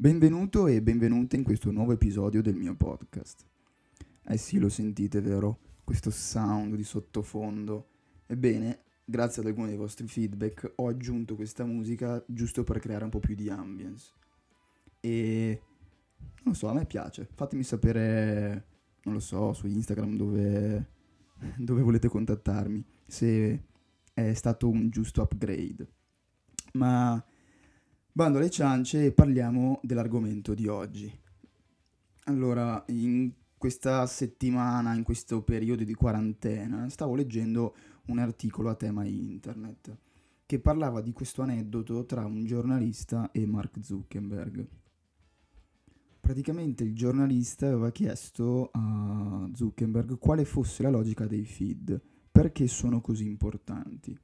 Benvenuto e benvenuta in questo nuovo episodio del mio podcast. Eh sì, lo sentite, vero? Questo sound di sottofondo. Ebbene, grazie ad alcuni dei vostri feedback, ho aggiunto questa musica giusto per creare un po' più di ambience. E non lo so, a me piace. Fatemi sapere, non lo so, su Instagram dove, dove volete contattarmi, se è stato un giusto upgrade. Ma bando alle ciance e parliamo dell'argomento di oggi. Allora, in questa settimana, in questo periodo di quarantena, stavo leggendo un articolo a tema internet che parlava di questo aneddoto tra un giornalista e Mark Zuckerberg. Praticamente il giornalista aveva chiesto a Zuckerberg quale fosse la logica dei feed, perché sono così importanti.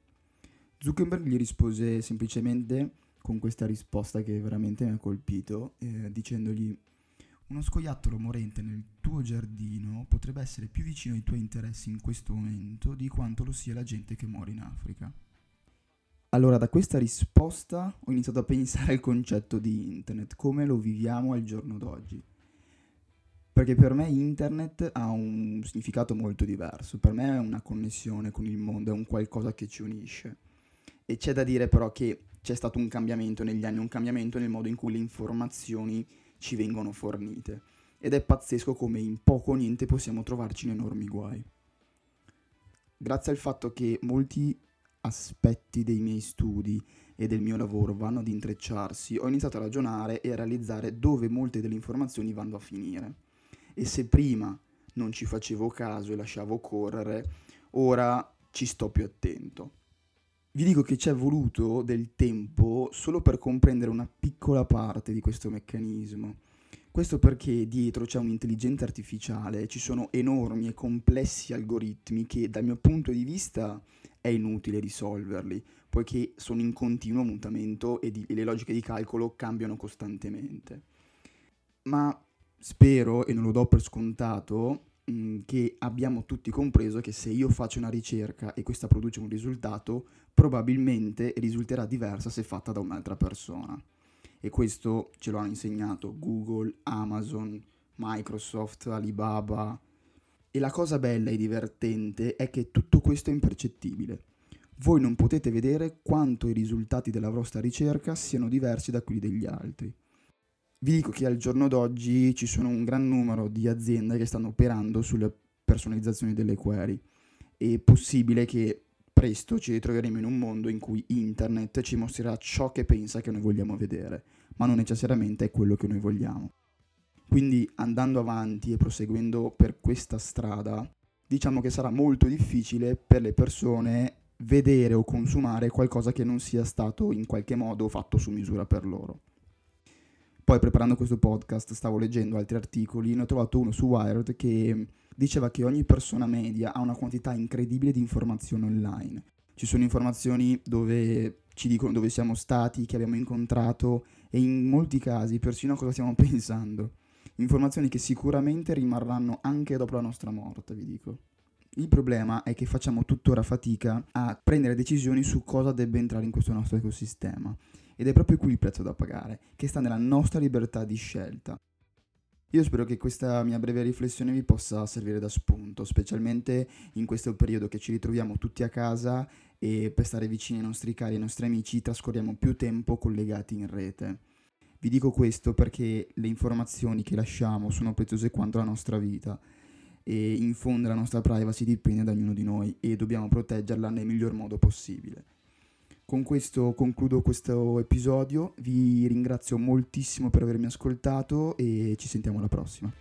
Zuckerberg gli rispose semplicemente con questa risposta che veramente mi ha colpito, eh, dicendogli uno scoiattolo morente nel tuo giardino potrebbe essere più vicino ai tuoi interessi in questo momento di quanto lo sia la gente che muore in Africa. Allora, da questa risposta ho iniziato a pensare al concetto di internet, come lo viviamo al giorno d'oggi. Perché per me internet ha un significato molto diverso, per me è una connessione con il mondo, è un qualcosa che ci unisce. E c'è da dire però che c'è stato un cambiamento negli anni, un cambiamento nel modo in cui le informazioni ci vengono fornite. Ed è pazzesco come in poco o niente possiamo trovarci in enormi guai. Grazie al fatto che molti aspetti dei miei studi e del mio lavoro vanno ad intrecciarsi, ho iniziato a ragionare e a realizzare dove molte delle informazioni vanno a finire. E se prima non ci facevo caso e lasciavo correre, ora ci sto più attento. Vi dico che ci è voluto del tempo solo per comprendere una piccola parte di questo meccanismo. Questo perché dietro c'è un'intelligenza artificiale, ci sono enormi e complessi algoritmi che dal mio punto di vista è inutile risolverli, poiché sono in continuo mutamento e, di, e le logiche di calcolo cambiano costantemente. Ma spero, e non lo do per scontato, mh, che abbiamo tutti compreso che se io faccio una ricerca e questa produce un risultato, probabilmente risulterà diversa se fatta da un'altra persona. E questo ce lo hanno insegnato Google, Amazon, Microsoft, Alibaba. E la cosa bella e divertente è che tutto questo è impercettibile. Voi non potete vedere quanto i risultati della vostra ricerca siano diversi da quelli degli altri. Vi dico che al giorno d'oggi ci sono un gran numero di aziende che stanno operando sulle personalizzazioni delle query. È possibile che presto ci ritroveremo in un mondo in cui internet ci mostrerà ciò che pensa che noi vogliamo vedere, ma non necessariamente è quello che noi vogliamo. Quindi andando avanti e proseguendo per questa strada, diciamo che sarà molto difficile per le persone vedere o consumare qualcosa che non sia stato in qualche modo fatto su misura per loro. Poi preparando questo podcast stavo leggendo altri articoli, ne ho trovato uno su Wired che diceva che ogni persona media ha una quantità incredibile di informazioni online. Ci sono informazioni dove ci dicono dove siamo stati, che abbiamo incontrato e in molti casi persino cosa stiamo pensando. Informazioni che sicuramente rimarranno anche dopo la nostra morte, vi dico. Il problema è che facciamo tuttora fatica a prendere decisioni su cosa debba entrare in questo nostro ecosistema. Ed è proprio qui il prezzo da pagare, che sta nella nostra libertà di scelta. Io spero che questa mia breve riflessione vi possa servire da spunto, specialmente in questo periodo che ci ritroviamo tutti a casa e per stare vicini ai nostri cari e ai nostri amici trascorriamo più tempo collegati in rete. Vi dico questo perché le informazioni che lasciamo sono preziose quanto la nostra vita e in fondo la nostra privacy dipende da ognuno di noi e dobbiamo proteggerla nel miglior modo possibile. Con questo concludo questo episodio, vi ringrazio moltissimo per avermi ascoltato e ci sentiamo alla prossima.